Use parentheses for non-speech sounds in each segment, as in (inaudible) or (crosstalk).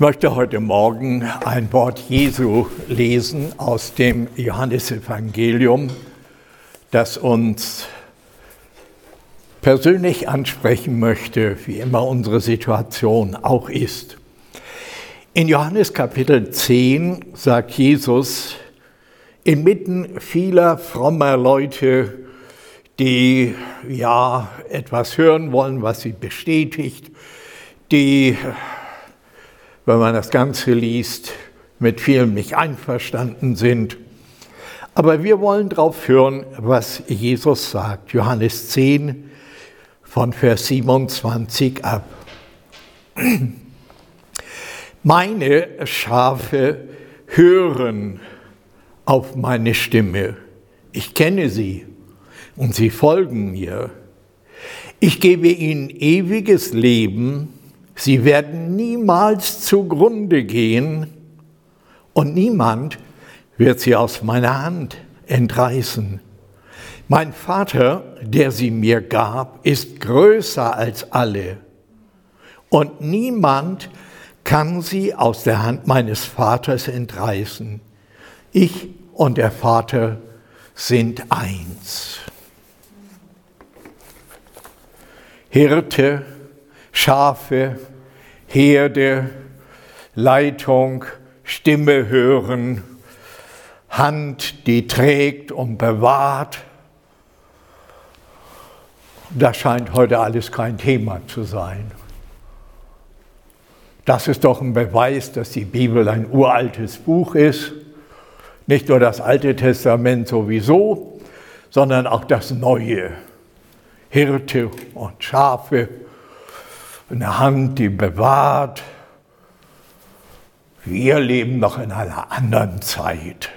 Ich möchte heute Morgen ein Wort Jesu lesen aus dem Johannesevangelium, das uns persönlich ansprechen möchte, wie immer unsere Situation auch ist. In Johannes Kapitel 10 sagt Jesus, inmitten vieler frommer Leute, die ja etwas hören wollen, was sie bestätigt, die wenn man das Ganze liest, mit vielem nicht einverstanden sind. Aber wir wollen darauf hören, was Jesus sagt. Johannes 10 von Vers 27 ab. Meine Schafe hören auf meine Stimme. Ich kenne sie und sie folgen mir. Ich gebe ihnen ewiges Leben Sie werden niemals zugrunde gehen und niemand wird sie aus meiner Hand entreißen. Mein Vater, der sie mir gab, ist größer als alle und niemand kann sie aus der Hand meines Vaters entreißen. Ich und der Vater sind eins. Hirte, Schafe, Herde, Leitung, Stimme hören, Hand, die trägt und bewahrt. Das scheint heute alles kein Thema zu sein. Das ist doch ein Beweis, dass die Bibel ein uraltes Buch ist. Nicht nur das Alte Testament sowieso, sondern auch das Neue. Hirte und Schafe eine Hand, die bewahrt. Wir leben noch in einer anderen Zeit.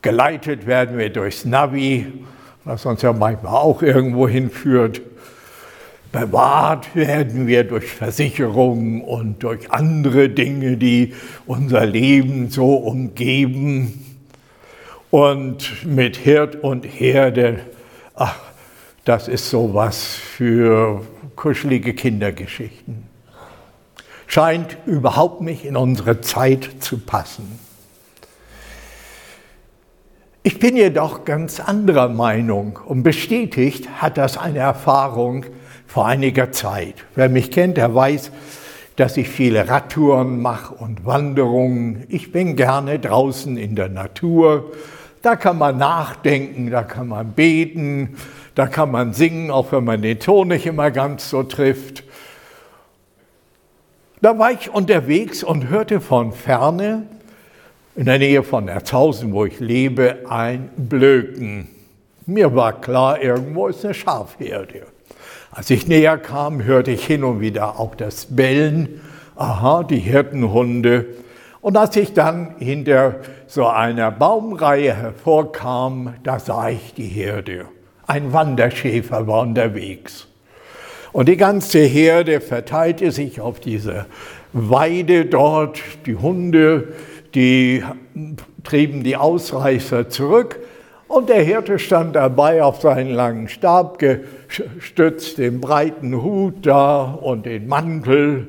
Geleitet werden wir durchs Navi, was uns ja manchmal auch irgendwo hinführt. Bewahrt werden wir durch Versicherungen und durch andere Dinge, die unser Leben so umgeben. Und mit Hirt und Herde, ach, das ist sowas für kuschelige Kindergeschichten. Scheint überhaupt nicht in unsere Zeit zu passen. Ich bin jedoch ganz anderer Meinung und bestätigt hat das eine Erfahrung vor einiger Zeit. Wer mich kennt, der weiß, dass ich viele Radtouren mache und Wanderungen. Ich bin gerne draußen in der Natur. Da kann man nachdenken, da kann man beten, da kann man singen, auch wenn man den Ton nicht immer ganz so trifft. Da war ich unterwegs und hörte von ferne, in der Nähe von Erzhausen, wo ich lebe, ein Blöken. Mir war klar, irgendwo ist eine Schafherde. Als ich näher kam, hörte ich hin und wieder auch das Bellen. Aha, die Hirtenhunde. Und als ich dann hinter so einer Baumreihe hervorkam, da sah ich die Herde. Ein Wanderschäfer war unterwegs. Und die ganze Herde verteilte sich auf diese Weide dort. Die Hunde, die trieben die Ausreißer zurück. Und der Hirte stand dabei auf seinen langen Stab gestützt, den breiten Hut da und den Mantel.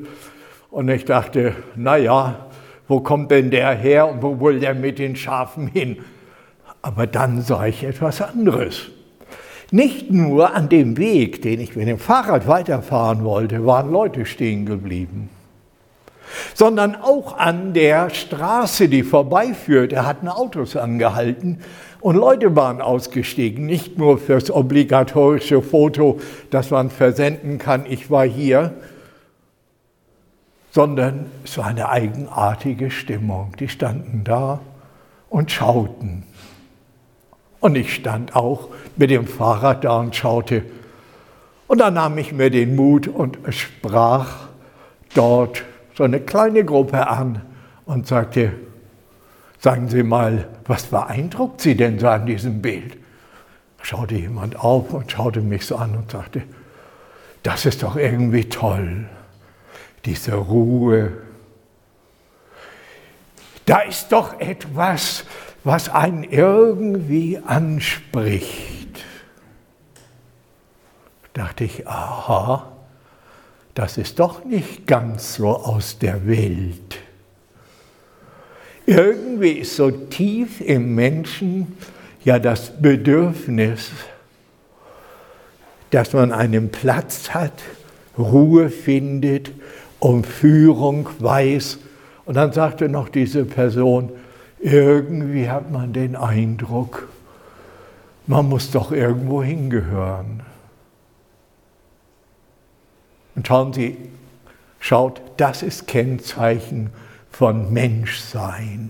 Und ich dachte, naja, wo kommt denn der her und wo will der mit den Schafen hin? Aber dann sah ich etwas anderes. Nicht nur an dem Weg, den ich mit dem Fahrrad weiterfahren wollte, waren Leute stehen geblieben, sondern auch an der Straße, die vorbeiführte, hatten Autos angehalten und Leute waren ausgestiegen, nicht nur fürs obligatorische Foto, das man versenden kann, ich war hier, sondern es war eine eigenartige Stimmung. Die standen da und schauten. Und ich stand auch mit dem Fahrrad da und schaute. Und dann nahm ich mir den Mut und sprach dort so eine kleine Gruppe an und sagte, sagen Sie mal, was beeindruckt Sie denn so an diesem Bild? Schaute jemand auf und schaute mich so an und sagte, das ist doch irgendwie toll, diese Ruhe. Da ist doch etwas, was einen irgendwie anspricht. Dachte ich, aha, das ist doch nicht ganz so aus der Welt. Irgendwie ist so tief im Menschen ja das Bedürfnis, dass man einen Platz hat, Ruhe findet, um Führung weiß. Und dann sagte noch diese Person, irgendwie hat man den Eindruck, man muss doch irgendwo hingehören. Und schauen Sie, schaut, das ist Kennzeichen von Menschsein.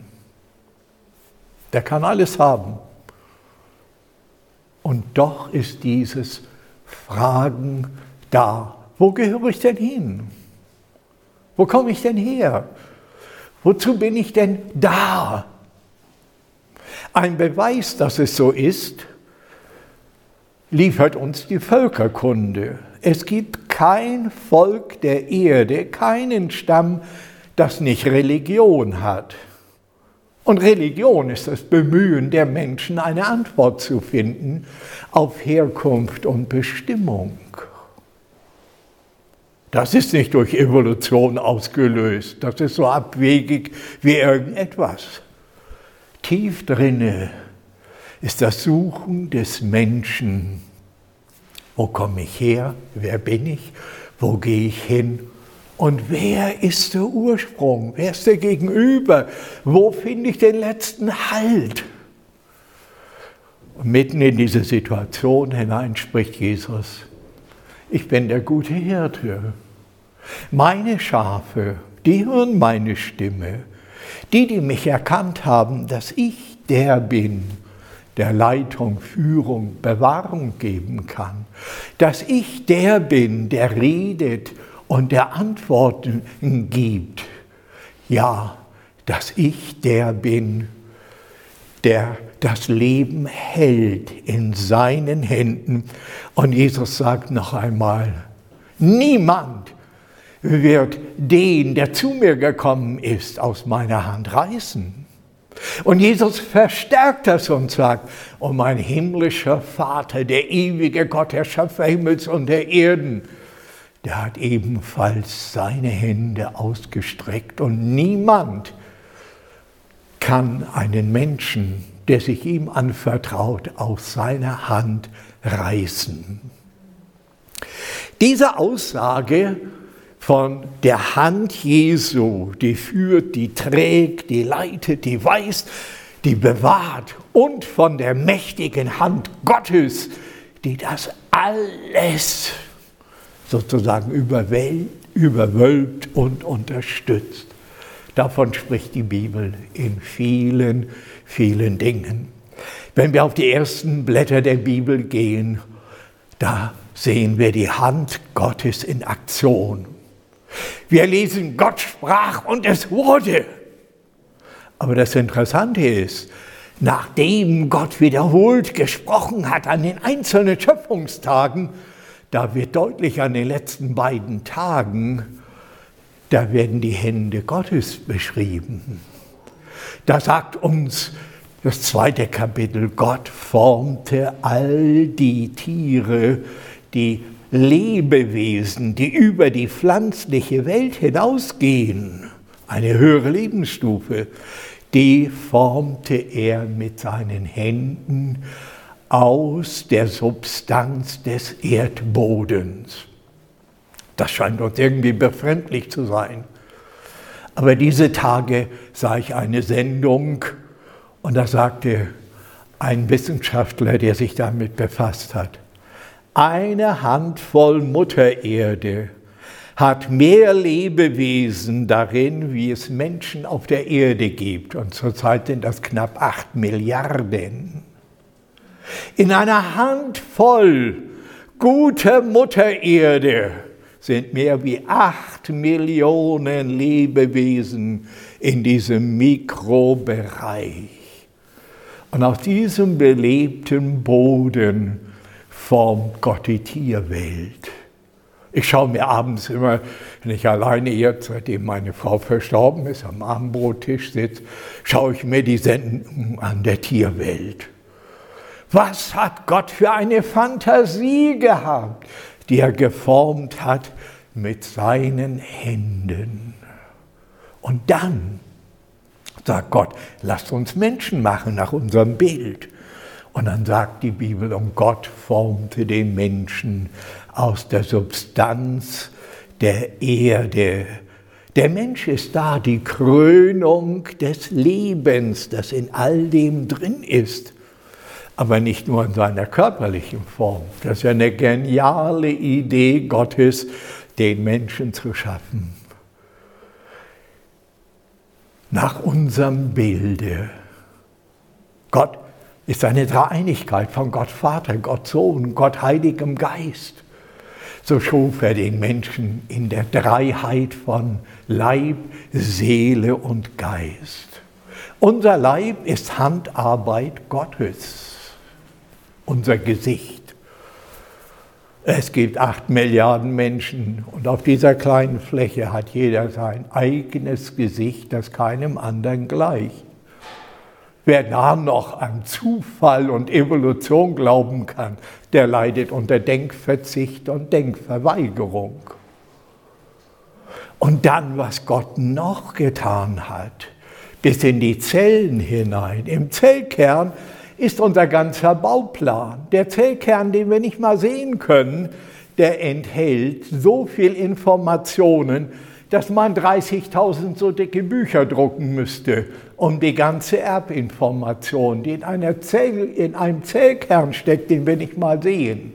Der kann alles haben. Und doch ist dieses Fragen da. Wo gehöre ich denn hin? Wo komme ich denn her? Wozu bin ich denn da? Ein Beweis, dass es so ist, liefert uns die Völkerkunde. Es gibt kein Volk der Erde, keinen Stamm, das nicht Religion hat. Und Religion ist das Bemühen der Menschen, eine Antwort zu finden auf Herkunft und Bestimmung. Das ist nicht durch Evolution ausgelöst, das ist so abwegig wie irgendetwas. Tief drinne ist das Suchen des Menschen. Wo komme ich her? Wer bin ich? Wo gehe ich hin? Und wer ist der Ursprung? Wer ist der Gegenüber? Wo finde ich den letzten Halt? Und mitten in diese Situation hinein spricht Jesus, ich bin der gute Hirte. Meine Schafe, die hören meine Stimme. Die, die mich erkannt haben, dass ich der bin, der Leitung, Führung, Bewahrung geben kann. Dass ich der bin, der redet und der Antworten gibt. Ja, dass ich der bin, der das Leben hält in seinen Händen. Und Jesus sagt noch einmal, niemand wird den, der zu mir gekommen ist, aus meiner Hand reißen. Und Jesus verstärkt das und sagt, oh mein himmlischer Vater, der ewige Gott, der Schöpfer Himmels und der Erden, der hat ebenfalls seine Hände ausgestreckt und niemand kann einen Menschen, der sich ihm anvertraut, aus seiner Hand reißen. Diese Aussage von der Hand Jesu, die führt, die trägt, die leitet, die weist, die bewahrt und von der mächtigen Hand Gottes, die das alles sozusagen überwölbt und unterstützt. Davon spricht die Bibel in vielen, vielen Dingen. Wenn wir auf die ersten Blätter der Bibel gehen, da sehen wir die Hand Gottes in Aktion. Wir lesen, Gott sprach und es wurde. Aber das Interessante ist, nachdem Gott wiederholt gesprochen hat an den einzelnen Schöpfungstagen, da wird deutlich an den letzten beiden Tagen, da werden die Hände Gottes beschrieben. Da sagt uns das zweite Kapitel, Gott formte all die Tiere, die Lebewesen, die über die pflanzliche Welt hinausgehen, eine höhere Lebensstufe, die formte er mit seinen Händen aus der Substanz des Erdbodens. Das scheint uns irgendwie befremdlich zu sein. Aber diese Tage sah ich eine Sendung und da sagte ein Wissenschaftler, der sich damit befasst hat, eine Handvoll Muttererde hat mehr Lebewesen darin, wie es Menschen auf der Erde gibt. Und zurzeit sind das knapp acht Milliarden. In einer Handvoll guter Muttererde sind mehr wie acht Millionen Lebewesen in diesem Mikrobereich. Und auf diesem belebten Boden formt Gott die Tierwelt. Ich schaue mir abends immer, wenn ich alleine jetzt, seitdem meine Frau verstorben ist, am Abendbrottisch sitze, schaue ich mir die Sendung an der Tierwelt. Was hat Gott für eine Fantasie gehabt, die er geformt hat mit seinen Händen. Und dann sagt Gott, lasst uns Menschen machen nach unserem Bild. Und dann sagt die Bibel, und Gott formte den Menschen aus der Substanz der Erde. Der Mensch ist da, die Krönung des Lebens, das in all dem drin ist. Aber nicht nur in seiner körperlichen Form. Das ist ja eine geniale Idee Gottes, den Menschen zu schaffen. Nach unserem Bilde. Gott ist eine Dreieinigkeit von Gott Vater, Gott Sohn, Gott Heiligem Geist. So schuf er den Menschen in der Dreiheit von Leib, Seele und Geist. Unser Leib ist Handarbeit Gottes, unser Gesicht. Es gibt acht Milliarden Menschen und auf dieser kleinen Fläche hat jeder sein eigenes Gesicht, das keinem anderen gleicht. Wer da noch an Zufall und Evolution glauben kann, der leidet unter Denkverzicht und Denkverweigerung. Und dann, was Gott noch getan hat, bis in die Zellen hinein. Im Zellkern ist unser ganzer Bauplan. Der Zellkern, den wir nicht mal sehen können, der enthält so viel Informationen, dass man 30.000 so dicke Bücher drucken müsste, um die ganze Erbinformation, die in, einer Zell, in einem Zellkern steckt, den wir nicht mal sehen.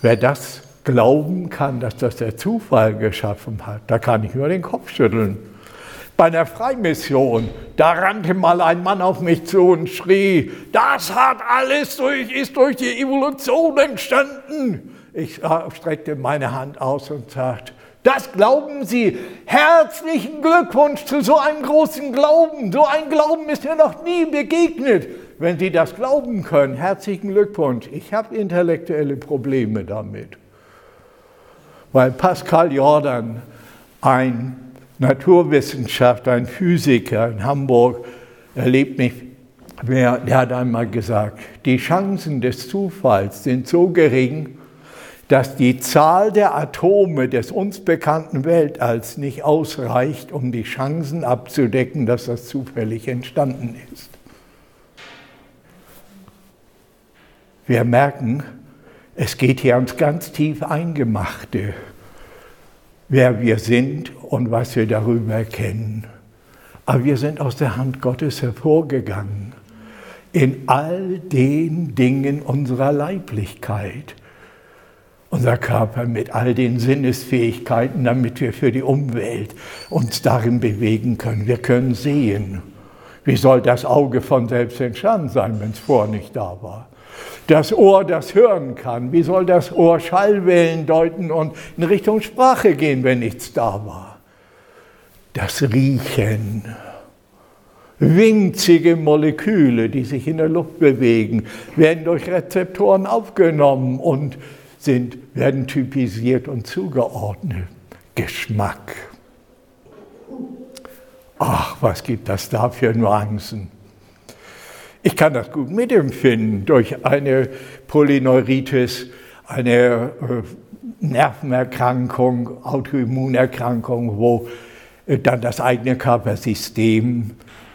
Wer das glauben kann, dass das der Zufall geschaffen hat, da kann ich nur den Kopf schütteln. Bei einer Freimission, da rannte mal ein Mann auf mich zu und schrie, das hat alles durch, ist durch die Evolution entstanden. Ich streckte meine Hand aus und sagte, das glauben Sie. Herzlichen Glückwunsch zu so einem großen Glauben. So ein Glauben ist mir noch nie begegnet. Wenn Sie das glauben können, herzlichen Glückwunsch. Ich habe intellektuelle Probleme damit. Weil Pascal Jordan, ein Naturwissenschaftler, ein Physiker in Hamburg, erlebt mich, der hat einmal gesagt, die Chancen des Zufalls sind so gering, dass die Zahl der Atome des uns bekannten Weltalls nicht ausreicht, um die Chancen abzudecken, dass das zufällig entstanden ist. Wir merken, es geht hier ans ganz tief Eingemachte, wer wir sind und was wir darüber kennen. Aber wir sind aus der Hand Gottes hervorgegangen in all den Dingen unserer Leiblichkeit unser Körper mit all den Sinnesfähigkeiten, damit wir für die Umwelt uns darin bewegen können. Wir können sehen. Wie soll das Auge von selbst entstanden sein, wenn es vorher nicht da war? Das Ohr, das hören kann. Wie soll das Ohr Schallwellen deuten und in Richtung Sprache gehen, wenn nichts da war? Das Riechen. Winzige Moleküle, die sich in der Luft bewegen, werden durch Rezeptoren aufgenommen und sind, werden typisiert und zugeordnet. Geschmack. Ach, was gibt das da für Nuancen? Ich kann das gut mitempfinden durch eine Polyneuritis, eine äh, Nervenerkrankung, Autoimmunerkrankung, wo äh, dann das eigene Körpersystem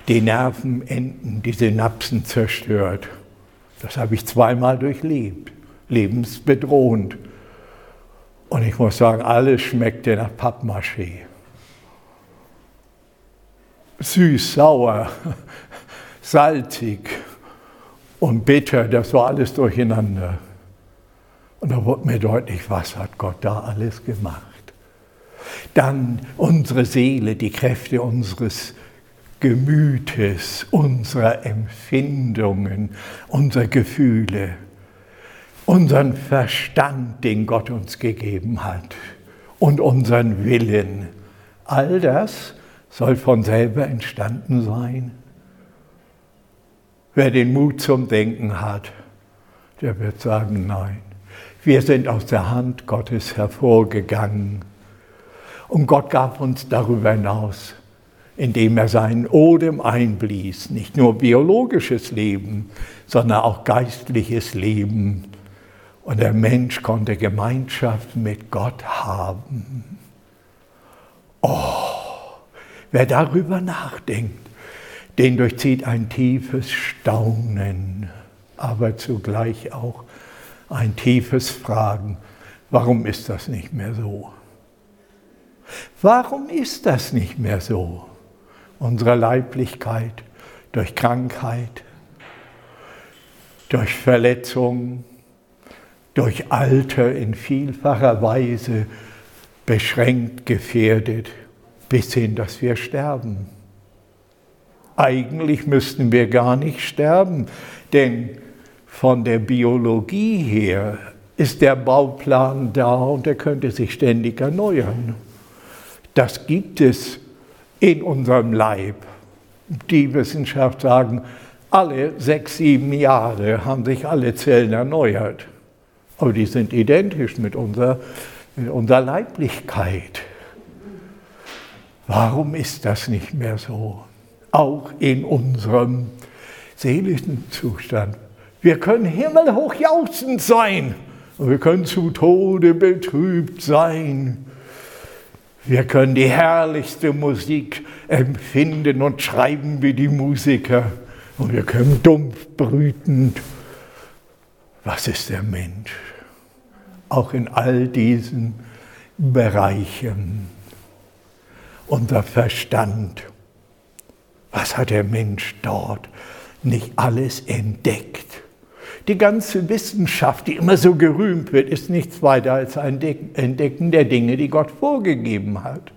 die Nervenenden, die Synapsen zerstört. Das habe ich zweimal durchlebt lebensbedrohend. Und ich muss sagen, alles schmeckte nach Pappmaché. Süß, sauer, salzig und bitter, das war alles durcheinander. Und da wurde mir deutlich, was hat Gott da alles gemacht. Dann unsere Seele, die Kräfte unseres Gemütes, unserer Empfindungen, unserer Gefühle unseren Verstand, den Gott uns gegeben hat, und unseren Willen. All das soll von selber entstanden sein. Wer den Mut zum Denken hat, der wird sagen, nein. Wir sind aus der Hand Gottes hervorgegangen. Und Gott gab uns darüber hinaus, indem er seinen Odem einblies, nicht nur biologisches Leben, sondern auch geistliches Leben Und der Mensch konnte Gemeinschaft mit Gott haben. Oh, wer darüber nachdenkt, den durchzieht ein tiefes Staunen, aber zugleich auch ein tiefes Fragen, warum ist das nicht mehr so? Warum ist das nicht mehr so? Unsere Leiblichkeit durch Krankheit, durch Verletzungen, durch Alter in vielfacher Weise beschränkt, gefährdet, bis hin, dass wir sterben. Eigentlich müssten wir gar nicht sterben, denn von der Biologie her ist der Bauplan da und er könnte sich ständig erneuern. Das gibt es in unserem Leib. Die Wissenschaft sagen, alle sechs, sieben Jahre haben sich alle Zellen erneuert. Aber die sind identisch mit unserer, mit unserer Leiblichkeit. Warum ist das nicht mehr so? Auch in unserem seelischen Zustand. Wir können himmelhoch jauchzend sein und wir können zu Tode betrübt sein. Wir können die herrlichste Musik empfinden und schreiben wie die Musiker. Und wir können dumpf brütend. Was ist der Mensch? Auch in all diesen Bereichen. Unser Verstand. Was hat der Mensch dort nicht alles entdeckt? Die ganze Wissenschaft, die immer so gerühmt wird, ist nichts weiter als ein Entdecken der Dinge, die Gott vorgegeben hat.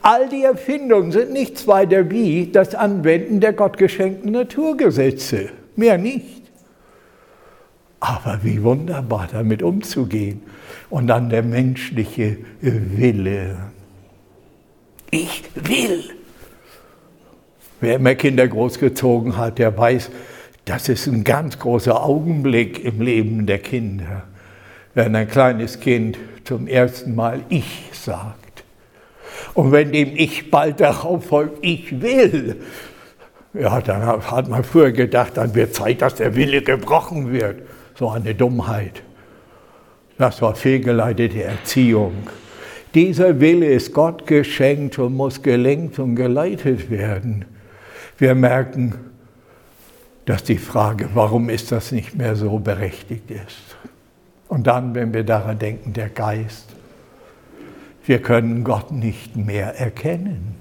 All die Erfindungen sind nichts weiter wie das Anwenden der gottgeschenkten Naturgesetze, mehr nicht. Aber wie wunderbar damit umzugehen. Und dann der menschliche Wille. Ich will. Wer immer Kinder großgezogen hat, der weiß, das ist ein ganz großer Augenblick im Leben der Kinder, wenn ein kleines Kind zum ersten Mal Ich sagt. Und wenn dem Ich bald darauf folgt, ich will, ja, dann hat man früher gedacht, dann wird Zeit, dass der Wille gebrochen wird. So eine Dummheit. Das war fehlgeleitete Erziehung. Dieser Wille ist Gott geschenkt und muss gelenkt und geleitet werden. Wir merken, dass die Frage, warum ist das nicht mehr so berechtigt ist. Und dann, wenn wir daran denken, der Geist, wir können Gott nicht mehr erkennen.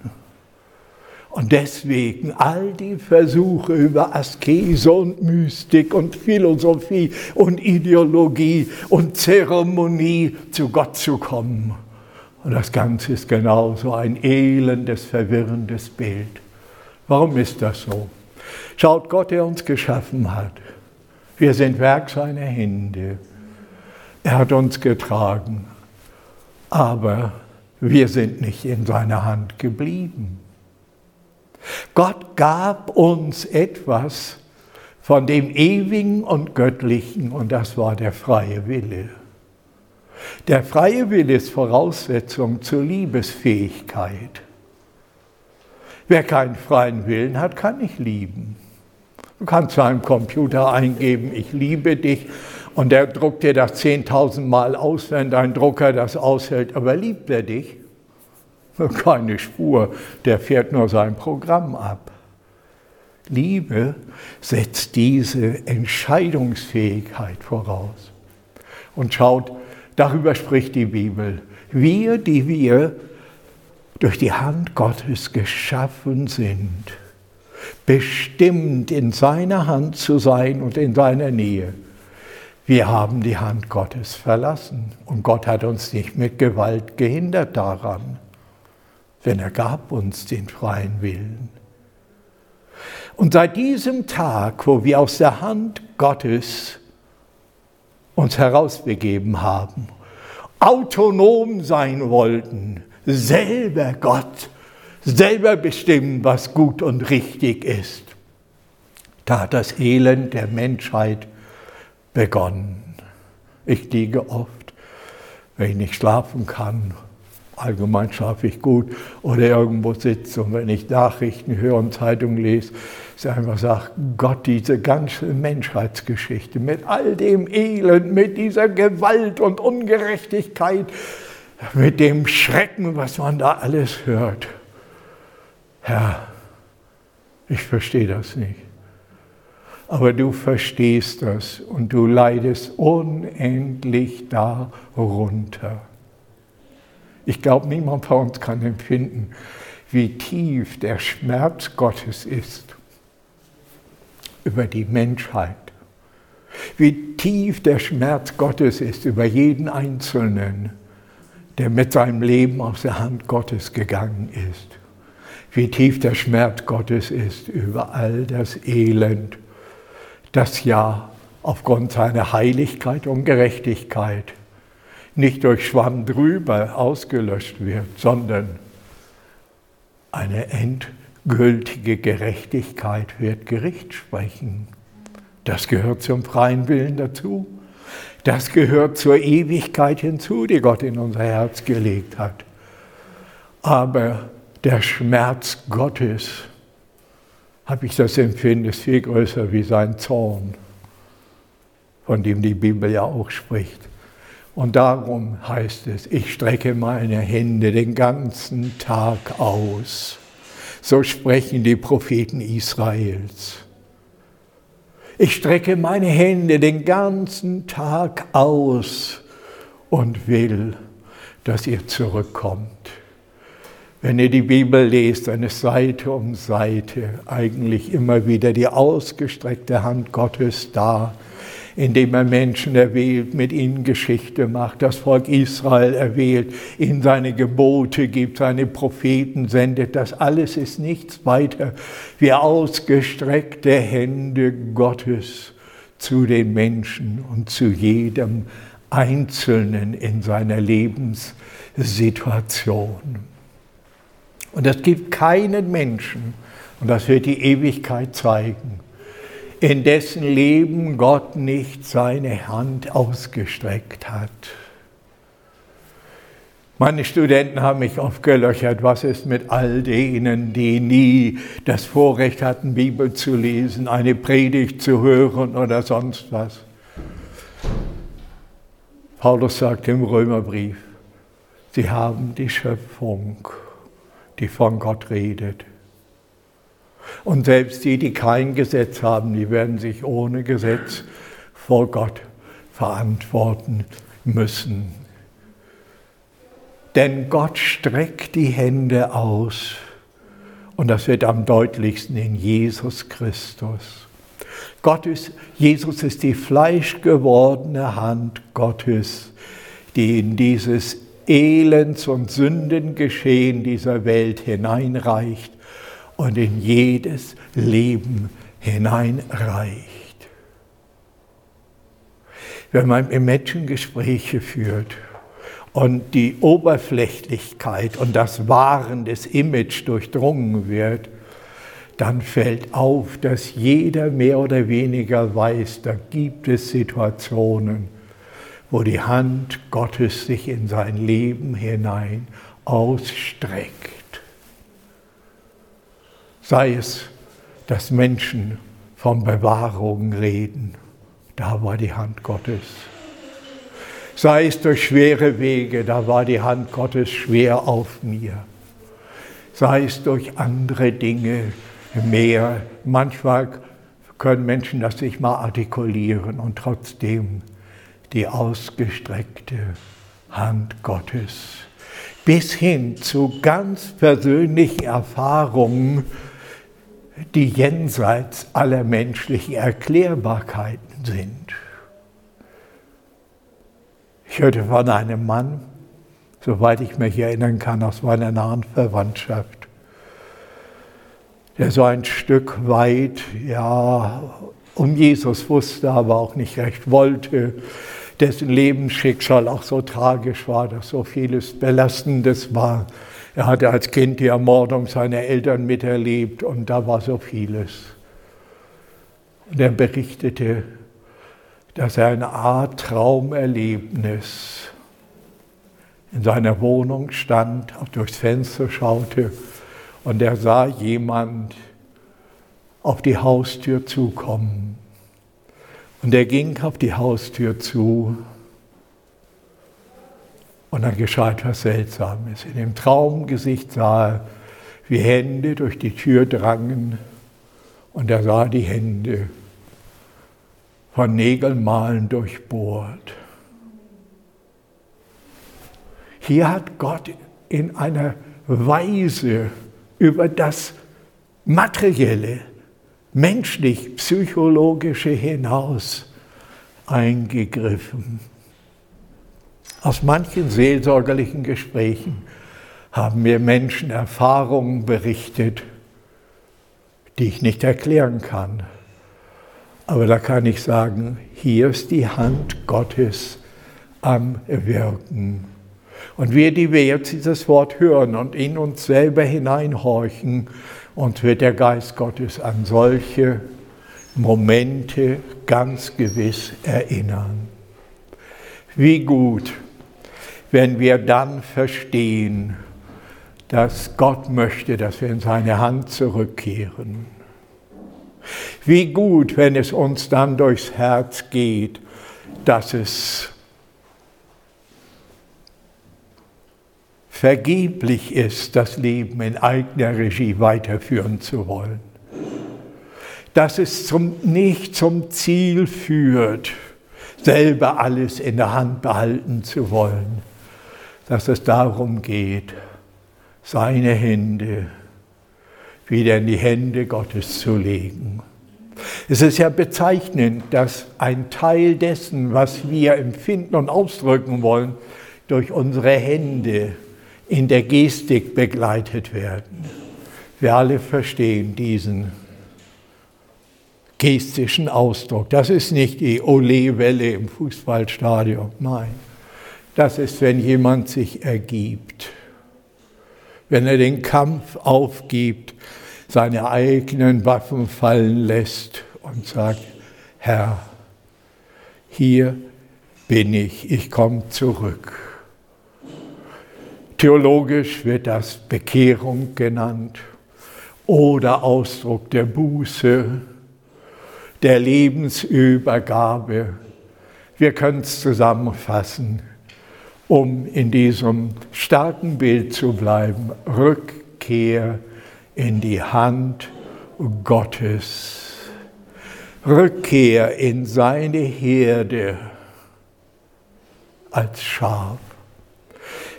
Und deswegen all die Versuche über Askese und Mystik und Philosophie und Ideologie und Zeremonie zu Gott zu kommen. Und das Ganze ist genauso ein elendes, verwirrendes Bild. Warum ist das so? Schaut Gott, der uns geschaffen hat. Wir sind Werk seiner Hände. Er hat uns getragen, aber wir sind nicht in seiner Hand geblieben. Gott gab uns etwas von dem Ewigen und Göttlichen und das war der freie Wille. Der freie Wille ist Voraussetzung zur Liebesfähigkeit. Wer keinen freien Willen hat, kann nicht lieben. Du kannst zu einem Computer eingeben, ich liebe dich, und der druckt dir das 10.000 Mal aus, wenn dein Drucker das aushält, aber liebt er dich? (laughs) Keine Spur, der fährt nur sein Programm ab. Liebe setzt diese Entscheidungsfähigkeit voraus. Und schaut, darüber spricht die Bibel. Wir, die wir durch die Hand Gottes geschaffen sind, bestimmt in seiner Hand zu sein und in seiner Nähe. Wir haben die Hand Gottes verlassen und Gott hat uns nicht mit Gewalt gehindert daran, denn er gab uns den freien Willen. Und seit diesem Tag, wo wir aus der Hand Gottes uns herausbegeben haben, autonom sein wollten, selber Gott, selber bestimmen, was gut und richtig ist. Da hat das Elend der Menschheit begonnen. Ich liege oft, wenn ich nicht schlafen kann, allgemein schlafe ich gut oder irgendwo sitze und wenn ich Nachrichten höre und Zeitungen lese, ich einfach sage, Gott, diese ganze Menschheitsgeschichte mit all dem Elend, mit dieser Gewalt und Ungerechtigkeit, mit dem Schrecken, was man da alles hört. Herr, ich verstehe das nicht. Aber du verstehst das und du leidest unendlich darunter. Ich glaube, niemand von uns kann empfinden, wie tief der Schmerz Gottes ist über die Menschheit. Wie tief der Schmerz Gottes ist über jeden Einzelnen, der mit seinem Leben aus der Hand Gottes gegangen ist. Wie tief der Schmerz Gottes ist über all das Elend, das ja aufgrund seiner Heiligkeit und Gerechtigkeit nicht durch Schwamm drüber ausgelöscht wird, sondern eine endgültige Gerechtigkeit wird Gericht sprechen. Das gehört zum freien Willen dazu. Das gehört zur Ewigkeit hinzu, die Gott in unser Herz gelegt hat. Aber der Schmerz Gottes, habe ich das Empfinden, ist viel größer wie sein Zorn, von dem die Bibel ja auch spricht. Und darum heißt es, ich strecke meine Hände den ganzen Tag aus. So sprechen die Propheten Israels. Ich strecke meine Hände den ganzen Tag aus und will, dass ihr zurückkommt. Wenn ihr die Bibel lest, ist Seite um Seite eigentlich immer wieder die ausgestreckte Hand Gottes da, indem er Menschen erwählt, mit ihnen Geschichte macht, das Volk Israel erwählt, ihnen seine Gebote gibt, seine Propheten sendet. Das alles ist nichts weiter wie ausgestreckte Hände Gottes zu den Menschen und zu jedem Einzelnen in seiner Lebenssituation. Und es gibt keinen Menschen, und das wird die Ewigkeit zeigen, in dessen Leben Gott nicht seine Hand ausgestreckt hat. Meine Studenten haben mich oft gelöchert, was ist mit all denen, die nie das Vorrecht hatten, Bibel zu lesen, eine Predigt zu hören oder sonst was. Paulus sagt im Römerbrief, sie haben die Schöpfung, die von Gott redet, und selbst die, die kein Gesetz haben, die werden sich ohne Gesetz vor Gott verantworten müssen. Denn Gott streckt die Hände aus und das wird am deutlichsten in Jesus Christus. Gott ist, Jesus ist die fleischgewordene Hand Gottes, die in dieses Elends- und Sündengeschehen dieser Welt hineinreicht und in jedes Leben hineinreicht. Wenn man mit Menschen Gespräche führt und die Oberflächlichkeit und das Wahren des Image durchdrungen wird, dann fällt auf, dass jeder mehr oder weniger weiß, da gibt es Situationen, wo die Hand Gottes sich in sein Leben hinein ausstreckt sei es, dass Menschen von Bewahrung reden, da war die Hand Gottes. Sei es durch schwere Wege, da war die Hand Gottes schwer auf mir. Sei es durch andere Dinge mehr. Manchmal können Menschen das nicht mal artikulieren und trotzdem die ausgestreckte Hand Gottes. Bis hin zu ganz persönlichen Erfahrungen, die jenseits aller menschlichen Erklärbarkeiten sind. Ich hörte von einem Mann, soweit ich mich erinnern kann, aus meiner nahen Verwandtschaft, der so ein Stück weit, ja, um Jesus wusste, aber auch nicht recht wollte, dessen Lebensschicksal auch so tragisch war, dass so vieles Belastendes war, er hatte als Kind die Ermordung seiner Eltern miterlebt und da war so vieles. Und er berichtete, dass er eine Art Traumerlebnis in seiner Wohnung stand, durchs Fenster schaute und er sah jemand auf die Haustür zukommen. Und er ging auf die Haustür zu und dann geschah etwas Seltsames. In dem Traumgesicht sah er, wie Hände durch die Tür drangen und er sah die Hände von Nägelmalen durchbohrt. Hier hat Gott in einer Weise über das Materielle, menschlich-psychologische hinaus eingegriffen. Aus manchen seelsorgerlichen Gesprächen haben mir Menschen Erfahrungen berichtet, die ich nicht erklären kann. Aber da kann ich sagen, hier ist die Hand Gottes am Wirken. Und wir, die wir jetzt dieses Wort hören und in uns selber hineinhorchen, uns wird der Geist Gottes an solche Momente ganz gewiss erinnern. Wie gut, wenn wir dann verstehen, dass Gott möchte, dass wir in seine Hand zurückkehren. Wie gut, wenn es uns dann durchs Herz geht, dass es vergeblich ist, das Leben in eigener Regie weiterführen zu wollen. Dass es zum, nicht zum Ziel führt, selber alles in der Hand behalten zu wollen. Dass es darum geht, seine Hände wieder in die Hände Gottes zu legen. Es ist ja bezeichnend, dass ein Teil dessen, was wir empfinden und ausdrücken wollen, durch unsere Hände in der Gestik begleitet werden. Wir alle verstehen diesen gestischen Ausdruck. Das ist nicht die Ole-Welle im Fußballstadion, nein. Das ist, wenn jemand sich ergibt, wenn er den Kampf aufgibt, seine eigenen Waffen fallen lässt und sagt, Herr, hier bin ich, ich komme zurück. Theologisch wird das Bekehrung genannt oder Ausdruck der Buße, der Lebensübergabe. Wir können es zusammenfassen, um in diesem starken Bild zu bleiben. Rückkehr in die Hand Gottes. Rückkehr in seine Herde als Schaf.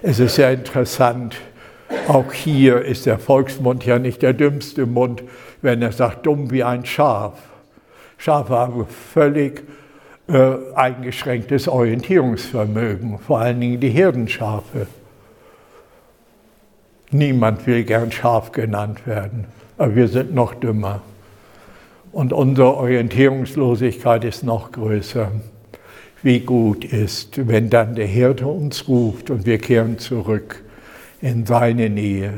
Es ist ja interessant, auch hier ist der Volksmund ja nicht der dümmste Mund, wenn er sagt, dumm wie ein Schaf. Schafe haben völlig äh, eingeschränktes Orientierungsvermögen, vor allen Dingen die Herdenschafe. Niemand will gern Schaf genannt werden, aber wir sind noch dümmer. Und unsere Orientierungslosigkeit ist noch größer wie gut ist, wenn dann der Hirte uns ruft und wir kehren zurück in seine Nähe.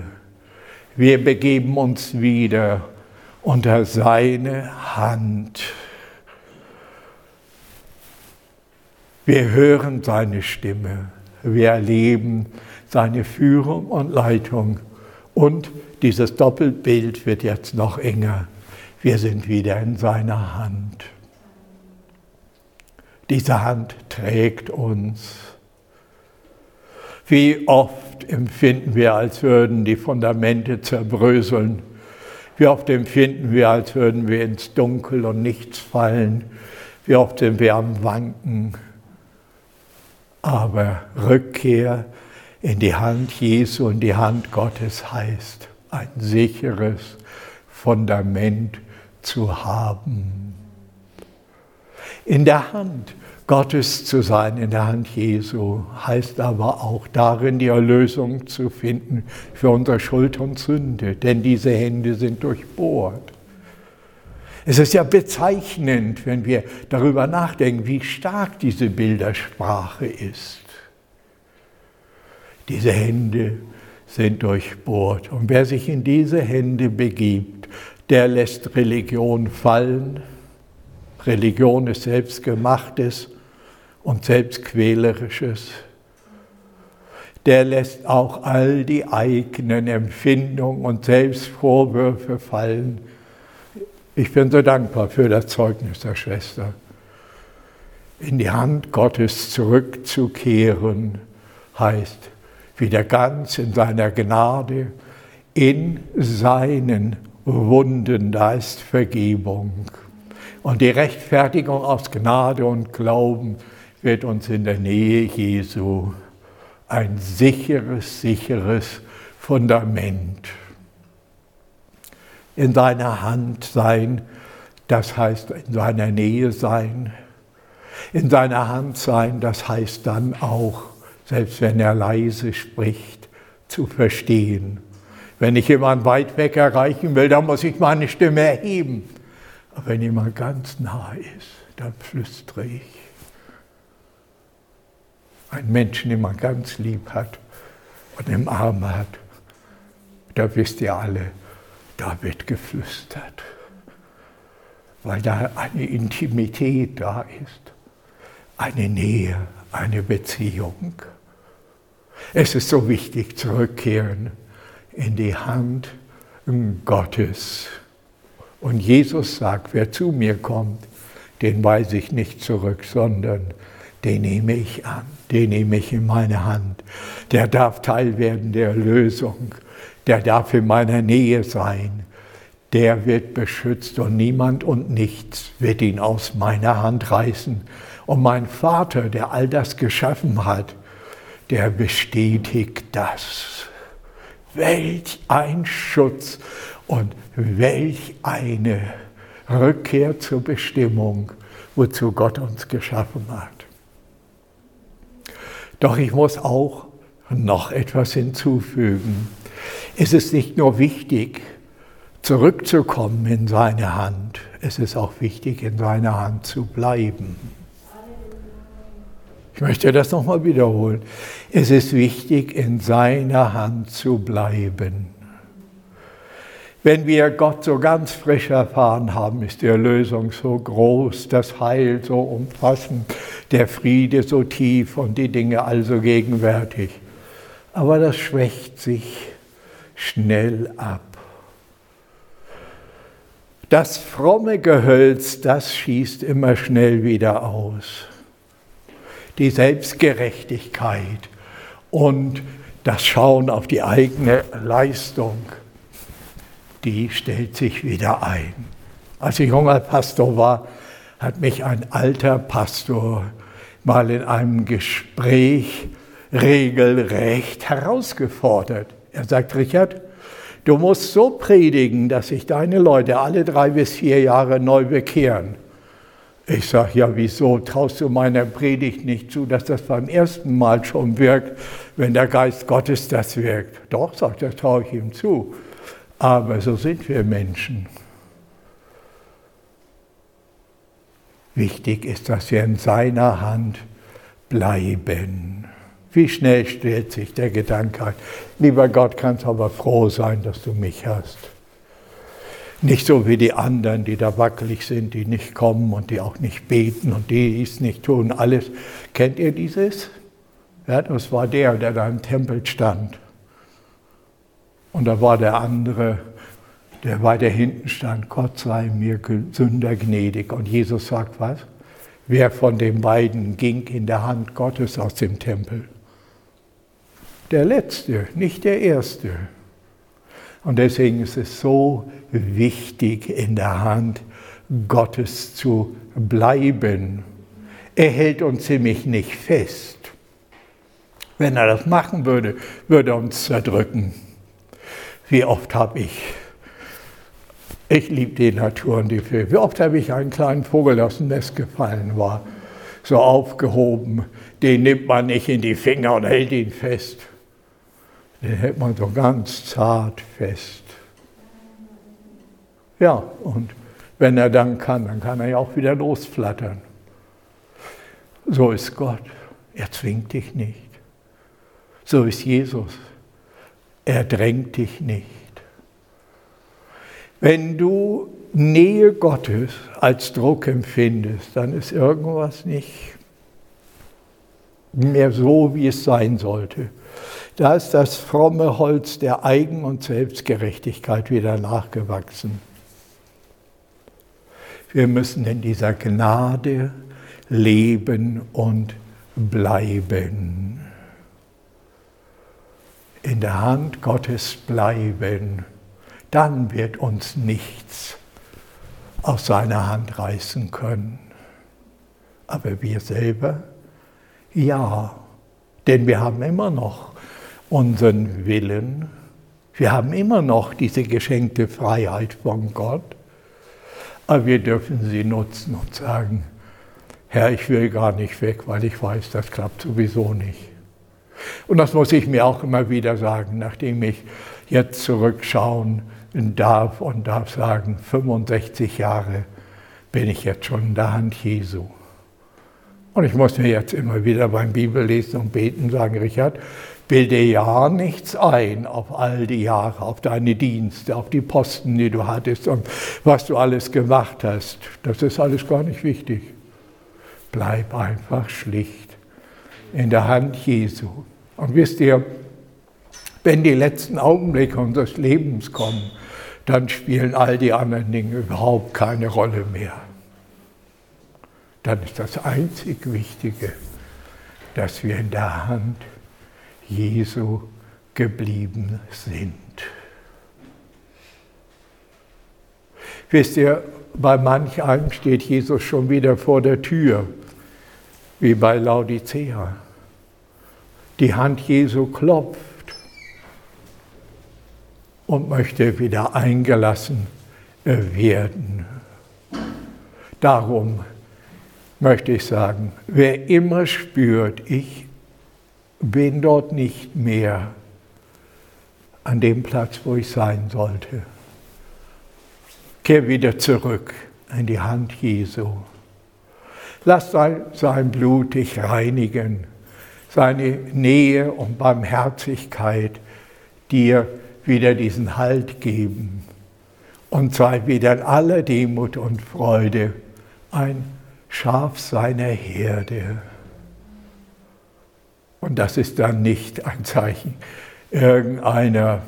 Wir begeben uns wieder unter seine Hand. Wir hören seine Stimme. Wir erleben seine Führung und Leitung. Und dieses Doppelbild wird jetzt noch enger. Wir sind wieder in seiner Hand. Diese Hand trägt uns. Wie oft empfinden wir, als würden die Fundamente zerbröseln. Wie oft empfinden wir, als würden wir ins Dunkel und nichts fallen. Wie oft sind wir am Wanken. Aber Rückkehr in die Hand Jesu und die Hand Gottes heißt, ein sicheres Fundament zu haben. In der Hand Gottes zu sein, in der Hand Jesu, heißt aber auch darin die Erlösung zu finden für unsere Schuld und Sünde, denn diese Hände sind durchbohrt. Es ist ja bezeichnend, wenn wir darüber nachdenken, wie stark diese Bildersprache ist. Diese Hände sind durchbohrt. Und wer sich in diese Hände begibt, der lässt Religion fallen Religion ist selbstgemachtes und selbstquälerisches. der lässt auch all die eigenen Empfindungen und Selbstvorwürfe fallen. Ich bin so dankbar für das Zeugnis der Schwester. In die Hand Gottes zurückzukehren heißt wieder ganz in seiner Gnade, in seinen Wunden, da ist Vergebung. Und die Rechtfertigung aus Gnade und Glauben wird uns in der Nähe Jesu ein sicheres, sicheres Fundament. In seiner Hand sein, das heißt in seiner Nähe sein. In seiner Hand sein, das heißt dann auch, selbst wenn er leise spricht, zu verstehen. Wenn ich jemanden weit weg erreichen will, dann muss ich meine Stimme erheben. Aber wenn jemand ganz nah ist, dann flüstere ich. Ein Menschen, den man ganz lieb hat und im Arm hat, da wisst ihr alle, da wird geflüstert, weil da eine Intimität da ist, eine Nähe, eine Beziehung. Es ist so wichtig, zurückkehren in die Hand Gottes. Und Jesus sagt, wer zu mir kommt, den weise ich nicht zurück, sondern den nehme ich an, den nehme ich in meine Hand. Der darf Teil werden der Lösung, der darf in meiner Nähe sein. Der wird beschützt und niemand und nichts wird ihn aus meiner Hand reißen. Und mein Vater, der all das geschaffen hat, der bestätigt das. Welch ein Schutz und welch eine Rückkehr zur Bestimmung, wozu Gott uns geschaffen hat. Doch ich muss auch noch etwas hinzufügen. Es ist nicht nur wichtig, zurückzukommen in seine Hand, es ist auch wichtig, in seiner Hand zu bleiben. Ich möchte das nochmal wiederholen. Es ist wichtig, in seiner Hand zu bleiben. Wenn wir Gott so ganz frisch erfahren haben, ist die Erlösung so groß, das Heil so umfassend, der Friede so tief und die Dinge also gegenwärtig. Aber das schwächt sich schnell ab. Das fromme Gehölz, das schießt immer schnell wieder aus die Selbstgerechtigkeit und das Schauen auf die eigene Leistung, die stellt sich wieder ein. Als ich junger Pastor war, hat mich ein alter Pastor mal in einem Gespräch regelrecht herausgefordert. Er sagt, Richard, du musst so predigen, dass sich deine Leute alle drei bis vier Jahre neu bekehren. Ich sage, ja, wieso traust du meiner Predigt nicht zu, dass das beim ersten Mal schon wirkt, wenn der Geist Gottes das wirkt? Doch, sagt er, traue ich ihm zu. Aber so sind wir Menschen. Wichtig ist, dass wir in seiner Hand bleiben. Wie schnell stellt sich der Gedanke ein, lieber Gott, kannst aber froh sein, dass du mich hast. Nicht so wie die anderen, die da wackelig sind, die nicht kommen und die auch nicht beten und die es nicht tun, alles. Kennt ihr dieses? Ja, das war der, der da im Tempel stand. Und da war der andere, der weiter hinten stand, Gott sei mir Sünder gnädig. Und Jesus sagt was? Wer von den beiden ging in der Hand Gottes aus dem Tempel? Der Letzte, nicht der Erste. Und deswegen ist es so wichtig, in der Hand Gottes zu bleiben. Er hält uns ziemlich nicht fest. Wenn er das machen würde, würde er uns zerdrücken. Wie oft habe ich, ich liebe die Natur und die Vögel, wie oft habe ich einen kleinen Vogel, aus dem Nest gefallen war, so aufgehoben, den nimmt man nicht in die Finger und hält ihn fest. Den hält man so ganz zart fest. Ja, und wenn er dann kann, dann kann er ja auch wieder losflattern. So ist Gott. Er zwingt dich nicht. So ist Jesus. Er drängt dich nicht. Wenn du Nähe Gottes als Druck empfindest, dann ist irgendwas nicht mehr so, wie es sein sollte. Da ist das fromme Holz der Eigen- und Selbstgerechtigkeit wieder nachgewachsen. Wir müssen in dieser Gnade leben und bleiben. In der Hand Gottes bleiben, dann wird uns nichts aus seiner Hand reißen können. Aber wir selber, ja, denn wir haben immer noch unseren Willen, wir haben immer noch diese geschenkte Freiheit von Gott, aber wir dürfen sie nutzen und sagen, Herr, ich will gar nicht weg, weil ich weiß, das klappt sowieso nicht. Und das muss ich mir auch immer wieder sagen, nachdem ich jetzt zurückschauen darf und darf sagen, 65 Jahre bin ich jetzt schon in der Hand Jesu. Und ich muss mir jetzt immer wieder beim Bibellesen und Beten sagen, Richard, bilde ja nichts ein auf all die Jahre, auf deine Dienste, auf die Posten, die du hattest und was du alles gemacht hast. Das ist alles gar nicht wichtig. Bleib einfach schlicht in der Hand Jesu. Und wisst ihr, wenn die letzten Augenblicke unseres Lebens kommen, dann spielen all die anderen Dinge überhaupt keine Rolle mehr. Dann ist das einzig Wichtige, dass wir in der Hand Jesu geblieben sind. Wisst ihr, bei manch einem steht Jesus schon wieder vor der Tür, wie bei Laodicea. Die Hand Jesu klopft und möchte wieder eingelassen werden. Darum möchte ich sagen, wer immer spürt, ich bin dort nicht mehr an dem Platz, wo ich sein sollte, kehr wieder zurück in die Hand Jesu. Lass sein, Blut dich reinigen, seine Nähe und Barmherzigkeit dir wieder diesen Halt geben und sei wieder in aller Demut und Freude ein Schaf seiner Herde. Und das ist dann nicht ein Zeichen irgendeiner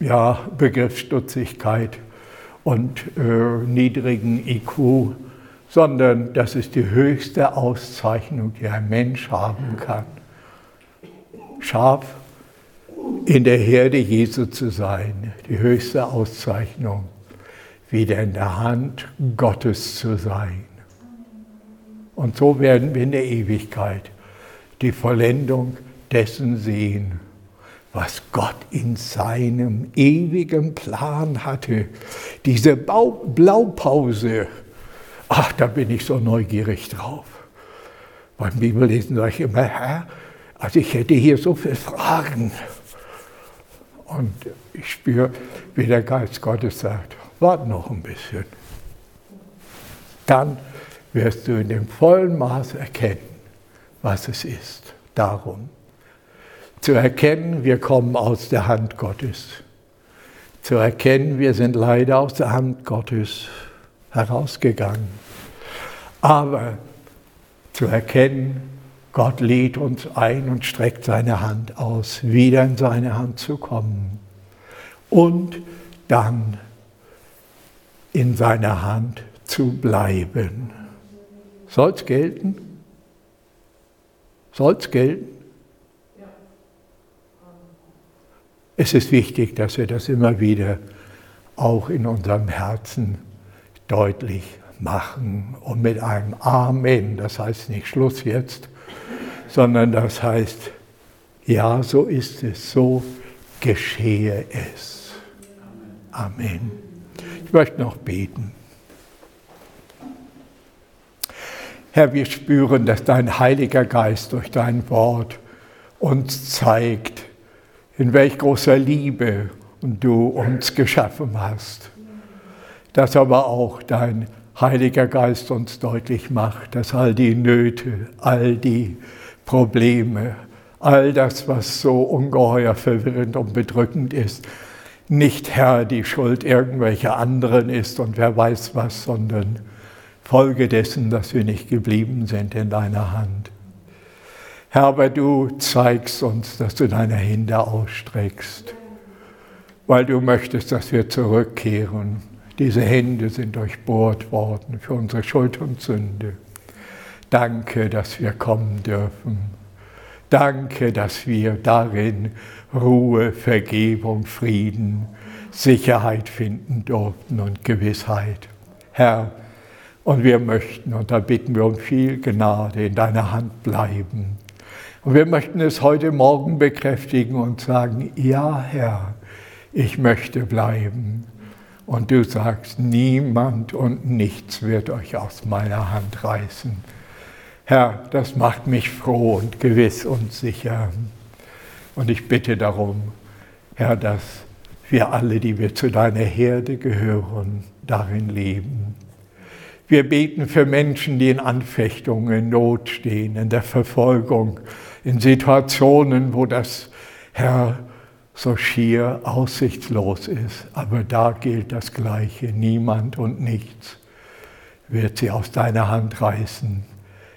ja, Begriffsstutzigkeit und äh, niedrigen IQ, sondern das ist die höchste Auszeichnung, die ein Mensch haben kann. Schaf in der Herde Jesu zu sein, die höchste Auszeichnung, wieder in der Hand Gottes zu sein. Und so werden wir in der Ewigkeit die Vollendung dessen sehen, was Gott in seinem ewigen Plan hatte. Diese Blaupause, ach, da bin ich so neugierig drauf. Beim Bibellesen sage ich immer, Herr, also ich hätte hier so viele Fragen. Und ich spüre, wie der Geist Gottes sagt, warte noch ein bisschen. Dann wirst du in dem vollen Maß erkennen, was es ist. Darum. Zu erkennen, wir kommen aus der Hand Gottes. Zu erkennen, wir sind leider aus der Hand Gottes herausgegangen. Aber zu erkennen, Gott lädt uns ein und streckt seine Hand aus, wieder in seine Hand zu kommen. Und dann in seiner Hand zu bleiben. Soll es gelten? Soll es gelten? Es ist wichtig, dass wir das immer wieder auch in unserem Herzen deutlich machen und mit einem Amen, das heißt nicht Schluss jetzt, sondern das heißt, ja, so ist es, so geschehe es. Amen. Ich möchte noch beten. Herr, wir spüren, dass dein Heiliger Geist durch dein Wort uns zeigt, in welch großer Liebe du uns geschaffen hast. Dass aber auch dein Heiliger Geist uns deutlich macht, dass all die Nöte, all die Probleme, all das, was so ungeheuer verwirrend und bedrückend ist, nicht Herr die Schuld irgendwelcher anderen ist und wer weiß was, sondern Folge dessen, dass wir nicht geblieben sind in deiner Hand. Herr, aber du zeigst uns, dass du deine Hände ausstreckst, weil du möchtest, dass wir zurückkehren. Diese Hände sind durchbohrt worden für unsere Schuld und Sünde. Danke, dass wir kommen dürfen. Danke, dass wir darin Ruhe, Vergebung, Frieden, Sicherheit finden durften und Gewissheit. Herr, und wir möchten, und da bitten wir um viel Gnade, in deiner Hand bleiben. Und wir möchten es heute Morgen bekräftigen und sagen, ja Herr, ich möchte bleiben. Und du sagst, niemand und nichts wird euch aus meiner Hand reißen. Herr, das macht mich froh und gewiss und sicher. Und ich bitte darum, Herr, dass wir alle, die wir zu deiner Herde gehören, darin leben. Wir beten für Menschen, die in Anfechtungen, in Not stehen, in der Verfolgung, in Situationen, wo das, Herr, so schier aussichtslos ist. Aber da gilt das Gleiche. Niemand und nichts wird sie aus deiner Hand reißen.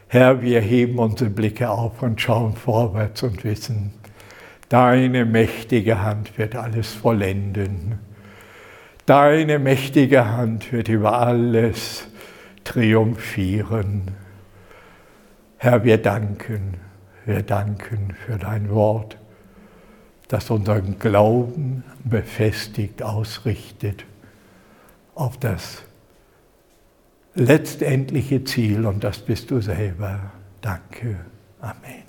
Herr, wir heben unsere Blicke auf und schauen vorwärts und wissen, deine mächtige Hand wird alles vollenden. Deine mächtige Hand wird über alles triumphieren. Herr, wir danken wir danken für dein Wort, das unseren Glauben befestigt, ausrichtet auf das letztendliche Ziel und das bist du selber. Danke. Amen.